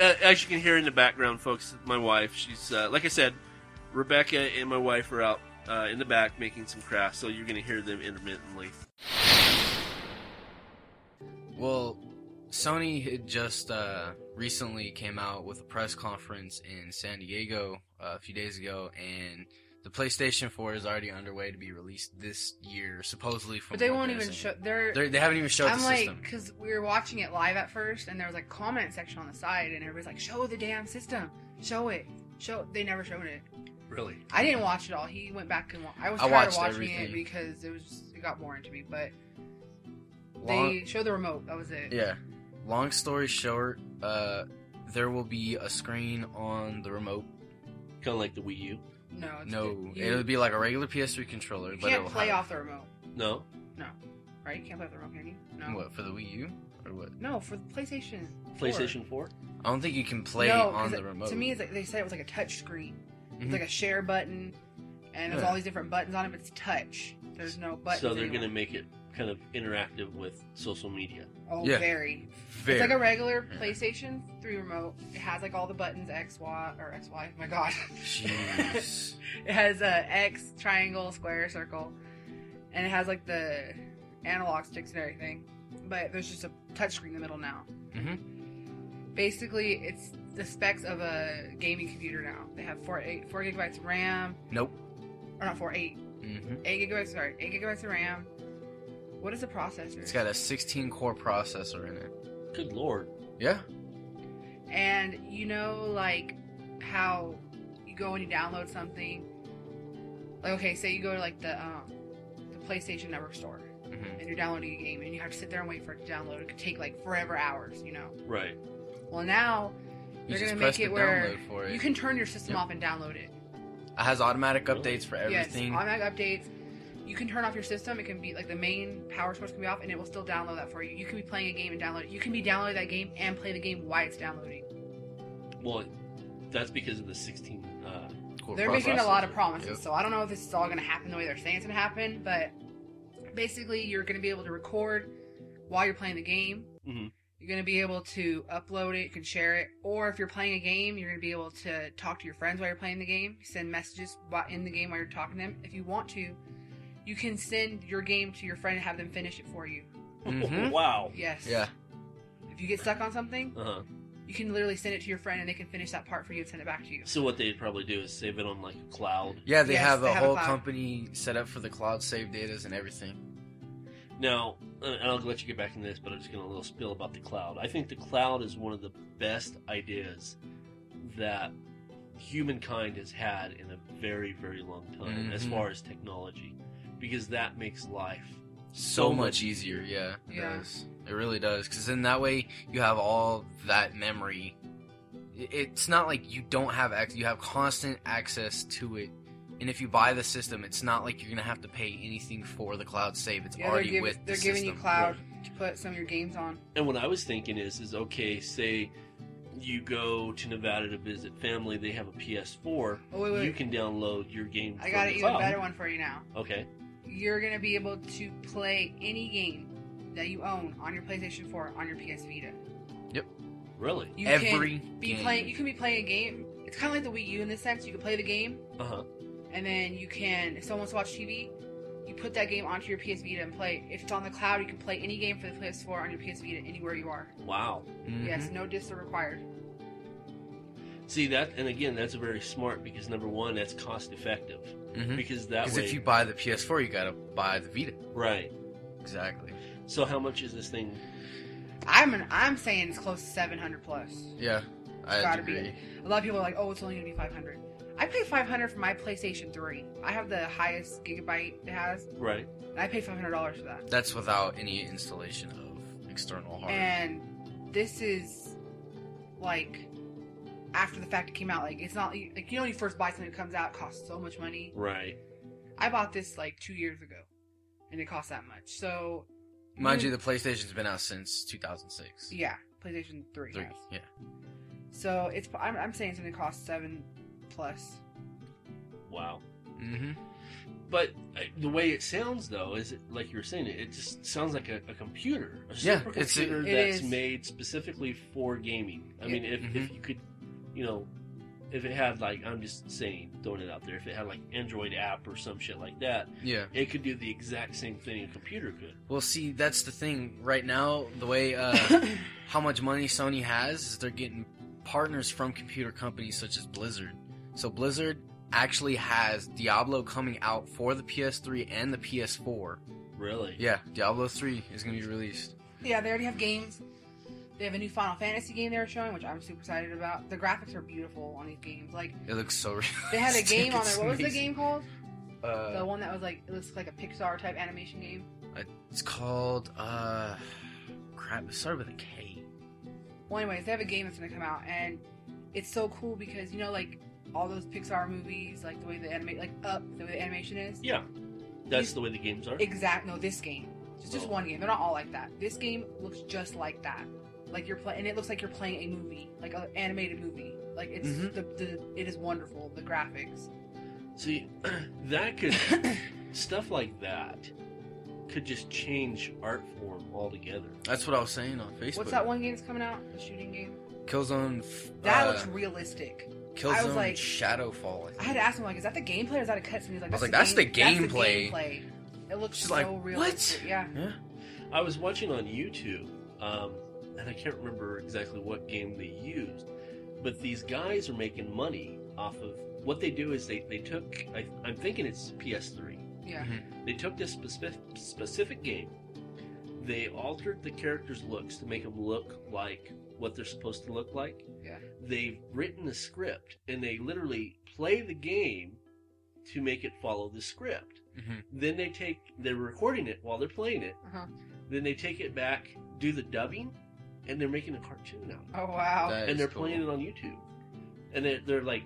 Uh, as you can hear in the background, folks, my wife, she's, uh, like I said, Rebecca and my wife are out uh, in the back making some crafts, so you're going to hear them intermittently. Well, Sony had just uh, recently came out with a press conference in San Diego uh, a few days ago, and the PlayStation 4 is already underway to be released this year, supposedly. From But they what won't even saying. show. They're. They're, they haven't even showed I'm the like, because we were watching it live at first, and there was like comment section on the side, and everybody's like, "Show the damn system, show it, show." They never showed it. Really? I didn't watch it all. He went back and wa- I was I tired watched of watching it because it was it got boring to me. But Long- they showed the remote. That was it. Yeah. Long story short, uh, there will be a screen on the remote. Kind of like the Wii U. No, it's No, you, it'll be like a regular PS3 controller, you but can't it'll play have off the remote, No? No. Right? You can't play off the remote, can you? No. what for the Wii U or what? No, for the PlayStation. 4. PlayStation 4? I don't think you can play no, on 'cause the it- remote. To me, it's like, they said it was like a touch screen. Mhm. It's like a share button, and there's Yeah. all these different buttons on it, but it's touch. There's no button. So they're anymore. going to make it kind of interactive with social media. Oh, Yeah. very. Very. It's like a regular Yeah. PlayStation 3 remote. It has like all the buttons X, Y, or X, Y. My God. Jeez. it has a X, triangle, square, circle, and it has like the analog sticks and everything. But there's just a touchscreen in the middle now. Mhm. Basically, it's the specs of a gaming computer now. They have four, eight, four gigabytes of RAM, Nope. or not four, eight, hmm eight gigabytes. Sorry, eight gigabytes of RAM. What is the processor? It's got a 16 core processor in it. Good lord. Yeah. And you know, like how you go and you download something. Like, okay, say you go to like the um, the PlayStation Network store hmm and you're downloading a game, and you have to sit there and wait for it to download. It could take like forever hours, you know. Right. Well, now You they're gonna make it the where for it. you can turn your system Yep. off and download it. It has automatic updates for everything. Yes, automatic updates. You can turn off your system. It can be like the main power source can be off, and it will still download that for you. You can be playing a game and download it. You can be downloading that game and play the game while it's downloading. Well, that's because of the 16. Uh, Core They're making a lot of promises, Yep. so I don't know if this is all going to happen the way they're saying it's going to happen. But basically, you're going to be able to record while you're playing the game. Mhm. You're going to be able to upload it, you can share it, or if you're playing a game, you're going to be able to talk to your friends while you're playing the game, send messages in the game while you're talking to them. If you want to, you can send your game to your friend and have them finish it for you. Mhm. wow. Yes. Yeah. If you get stuck on something, Uh huh. you can literally send it to your friend and they can finish that part for you and send it back to you. So what they'd probably do is save it on like a cloud. Yeah, they Yes, have they a have whole cloud. company set up for the cloud save datas and everything. Now, and I'll let you get back into this, but I'm just going to a little spill about the cloud. I think the cloud is one of the best ideas that humankind has had in a very, very long time as Mhm. far as technology, because that makes life So, So much much easier, yeah. It Yeah. does. It really does. Because then that way you have all that memory. It's not like you don't have access, you have constant access to it. And if you buy the system, it's not like you're going to have to pay anything for the cloud save. It's Yeah, they're, already give- with they're the giving system. you cloud to put some of your games on. And what I was thinking is, is okay, say you go to Nevada to visit family, they have a PS4, Oh, wait, wait. you can download your game. I from got the an even better one for you now. Okay. you're gonna be able to play any game that you own on your PlayStation 4 on your PS Vita. Yep. Really? You Every can be game. playing. You can be playing a game. It's kind of like the Wii U in this sense. You can play the game, Uh huh. And then you can. If someone wants to watch TV, you put that game onto your PS Vita and play. If it's on the cloud, you can play any game for the PS4 on your PS Vita anywhere you are. Wow. Mhm. Yes, no discs are required. See that, and again, that's very smart because number one, that's cost effective Mhm. because that Because way, if you buy the PS4, you gotta buy the Vita. right. Exactly. So how much is this thing? I'm an, I'm saying it's close to 700 plus. Yeah, I gotta be. A lot of people are like, oh, it's only gonna be 500. I pay 500 for my PlayStation 3. I have the highest gigabyte it has, Right. and I pay 500 dollars for that. That's without any installation of external hard. And this is like after the fact it came out. Like it's not like you know when you first buy something that comes out, it costs so much money. Right. I bought this like two years ago, and it cost that much. So Mind you, the PlayStation's been out since 2006. yeah, PlayStation 3. Three. has. Yeah. So it's I'm, I'm saying something costs seven plus. Wow. Mm-hmm. But uh, the way it sounds, though, is it, like you were saying, it just sounds like a, a computer, a Yeah, supercomputer it's a- It that's is. made specifically for gaming. I Yeah. mean, if, Mhm. if you could, you know, if it had like I'm just saying, throwing it out there, if it had like Android app or some shit like that, Yeah. it could do the exact same thing a computer could. Well, see, that's the thing. Right now, the way uh, how much money Sony has is they're getting partners from computer companies such as Blizzard. So Blizzard actually has Diablo coming out for the PS3 and the PS4. Really? Yeah, Diablo 3 is going to be released. Yeah, they already have games. They have a new Final Fantasy game they were showing, which I'm super excited about. The graphics are beautiful on these games. Like It looks so real. they had a game on there. What was the game called? Uh, The one that was like it looks like a Pixar type animation game. it's called uh, crap. It started with a K. Well, anyways, they have a game that's gonna come out, and it's so cool because you know, like all those Pixar movies, like the way the animate, like Up, the way the animation is. Yeah. That's the way the games are. Exact. No, this game. Just just Oh. one game. They're not all like that. This game looks just like that. Like you're playing, and it looks like you're playing a movie, like an animated movie. Like it's Mhm. the, the it is wonderful. The graphics. See, that could stuff like that could just change art form altogether. That's what I was saying on Facebook. What's that one game that's coming out? The shooting game. Killzone. f- That uh, looks realistic. Killzone I was like- Shadowfall. I had to ask him like, is that the gameplay or is that a cutscene? He's like, I was that's like, the "That's game- the gameplay." gameplay. It looks She's so like, "What?" realistic. Yeah. Yeah. I was watching on YouTube, um, and I can't remember exactly what game they used, but these guys are making money off of what they do is they, they took, I, I'm thinking it's PS3. Yeah. They took this specific, specific game, they altered the characters' looks to make them look like what they're supposed to look like. Yeah. They've written a script, and they literally play the game to make it follow the script. Mhm. Then they take, they're recording it while they're playing it. Uh-huh. Then they take it back, do the dubbing, and they're making a cartoon out. of it. Oh wow. That and they're cool. playing it on YouTube. And they're, they're like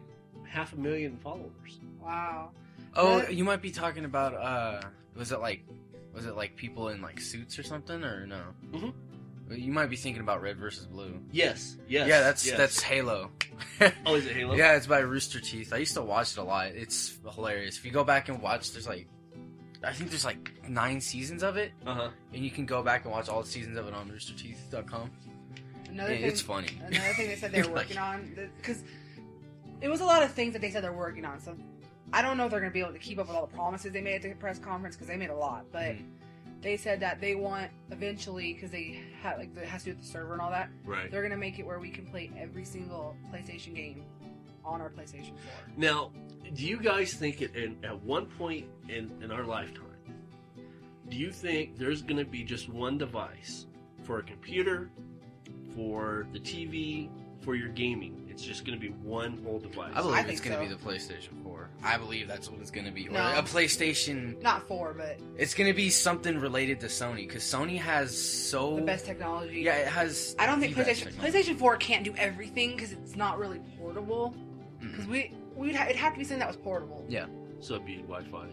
half a million followers. Wow. Oh, That- you might be talking about uh was it like was it like people in like suits or something or no? Mhm. You might be thinking about Red versus Blue. Yes, yes. yeah, that's yes. that's Halo. Oh, is it Halo? Yeah, it's by Rooster Teeth. I used to watch it a lot. It's hilarious. If you go back and watch, there's like I think there's like nine seasons of it, Uh huh. and you can go back and watch all the seasons of it on roosterteeth.com. Another Yeah, thing, it's funny. Another thing they said they were Like- working on because it was a lot of things that they said they're working on. So I don't know if they're going to be able to keep up with all the promises they made at the press conference because they made a lot. But Mhm. They said that they want eventually because they have like it has to do with the server and all that. Right. They're going to make it where we can play every single PlayStation game on our PlayStation 4. Now, do you guys think it in, at one point in, in our lifetime, do you think there's going to be just one device for a computer, for the TV, for your gaming? It's just going to be one whole device. I believe I it's think going to so. be the PlayStation 4. I believe that's what it's going to be. Or No. a PlayStation. Not four, but It's going to be something related to Sony because Sony has so the best technology. Yeah, it has. I don't think the best PlayStation technology. PlayStation 4 can't do everything because it's not really portable. Mm. Because we we'd ha- it'd have to be something that was portable. Yeah. so it'd be Wi-Fi. Yeah.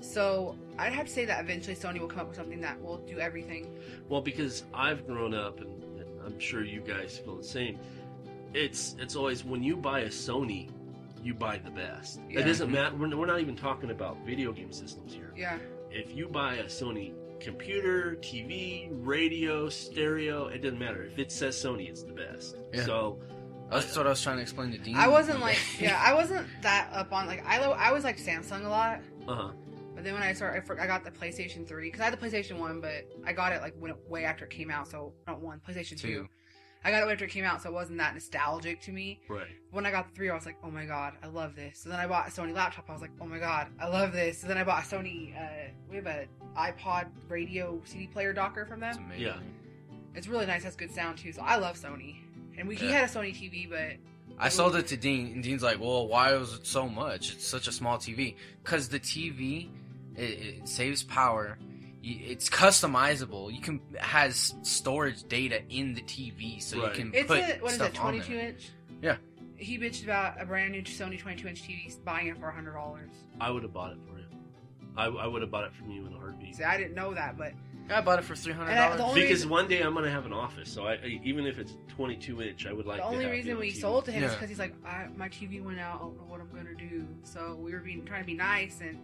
So I'd have to say that eventually Sony will come up with something that will do everything. Well, because I've grown up, and, and I'm sure you guys feel the same. It's it's always when you buy a Sony, you buy the best. Yeah. It doesn't matter. We're, we're not even talking about video game systems here. Yeah. if you buy a Sony computer, TV, radio, stereo, it doesn't matter. If it says Sony, it's the best. Yeah. So That's what I was trying to explain to Dean. I wasn't like, yeah, I wasn't that up on like I lo- I was like Samsung a lot, uh huh. but then when I started, I, for- I got the PlayStation Three because I had the PlayStation One, but I got it like when it, way after it came out, so not one PlayStation Two. Two. I got it after it came out, so it wasn't that nostalgic to me. Right. When I got the three, I was like, oh my god, I love this. So then I bought a Sony laptop. I was like, oh my god, I love this. So then I bought a Sony. Uh, we have a iPod radio CD player docker from It's them. amazing. Yeah. It's really nice. Has good sound too. So I love Sony. And we, he had a Sony TV, but I sold it to Dean, and Dean's like, "Well, why was it so much? It's such a small TV." Because the TV, it, it saves power. You- It's customizable. You can has storage data in the TV, so Right. you can it's put a what is stuff it, 22 inch? Yeah. He bitched about a brand new Sony 22 inch TV, buying it for hundred dollars. I would have bought it for you. I, I would have bought it from you in a heartbeat. See, I didn't know that, but I bought it for three hundred And I- the dollars. Because reason- one day I'm gonna have an office, so I, I even if it's 22 inch, I would like. the to only have reason we TV. sold to him is because he's like, I, my TV went out. I don't know what I'm gonna do. So we were being trying to be nice, and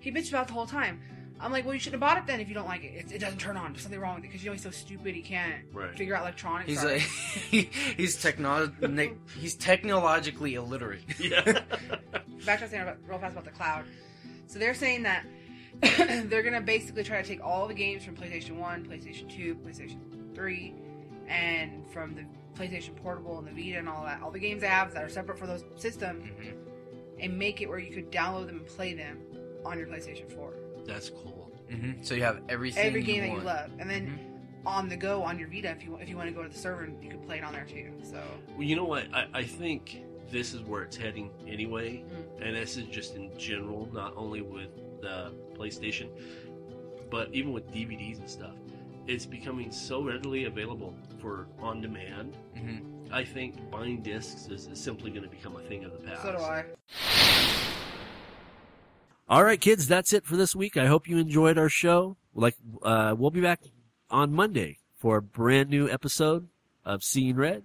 he bitched about it the whole time. I'm like, well, you shouldn't have bought it then if you don't like it. It, it doesn't turn on. There's something wrong with it because you know he's so stupid. He can't Right. figure out electronics. He's are. like, he's techno- ne- he's technologically illiterate. Yeah. back to saying about, real fast about the cloud. So they're saying that they're gonna basically try to take all the games from PlayStation One, PlayStation Two, PlayStation Three, and from the PlayStation Portable and the Vita and all that, all the games they have that are separate for those systems, Mhm. and make it where you could download them and play them on your PlayStation Four. That's cool. hmm So you have everything. Every game you that want. you love, and then on the go on your Vita, if you if you want to go to the server, you can play it on there too. So Well, you know what? I, I think this is where it's heading anyway, Mm. and this is just in general, not only with the PlayStation, but even with DVDs and stuff. It's becoming so readily available for on demand. Mhm. I think buying discs is, is simply going to become a thing of the past. so do I. All right, kids, that's it for this week. I hope you enjoyed our show. Like, uh, we'll be back on Monday for a brand new episode of Seeing Red.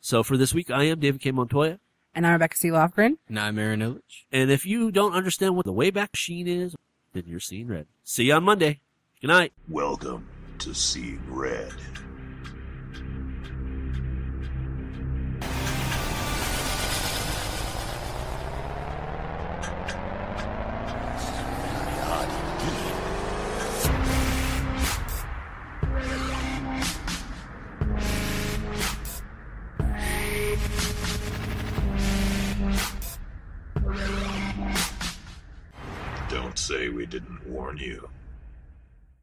So for this week, I am David K. Montoya. And I'm Rebecca C. Lofgren. And I'm Aaron Illich. And if you don't understand what the Wayback Machine is, then you're seeing red. See you on Monday. Good night. Welcome to Seeing Red. warn you.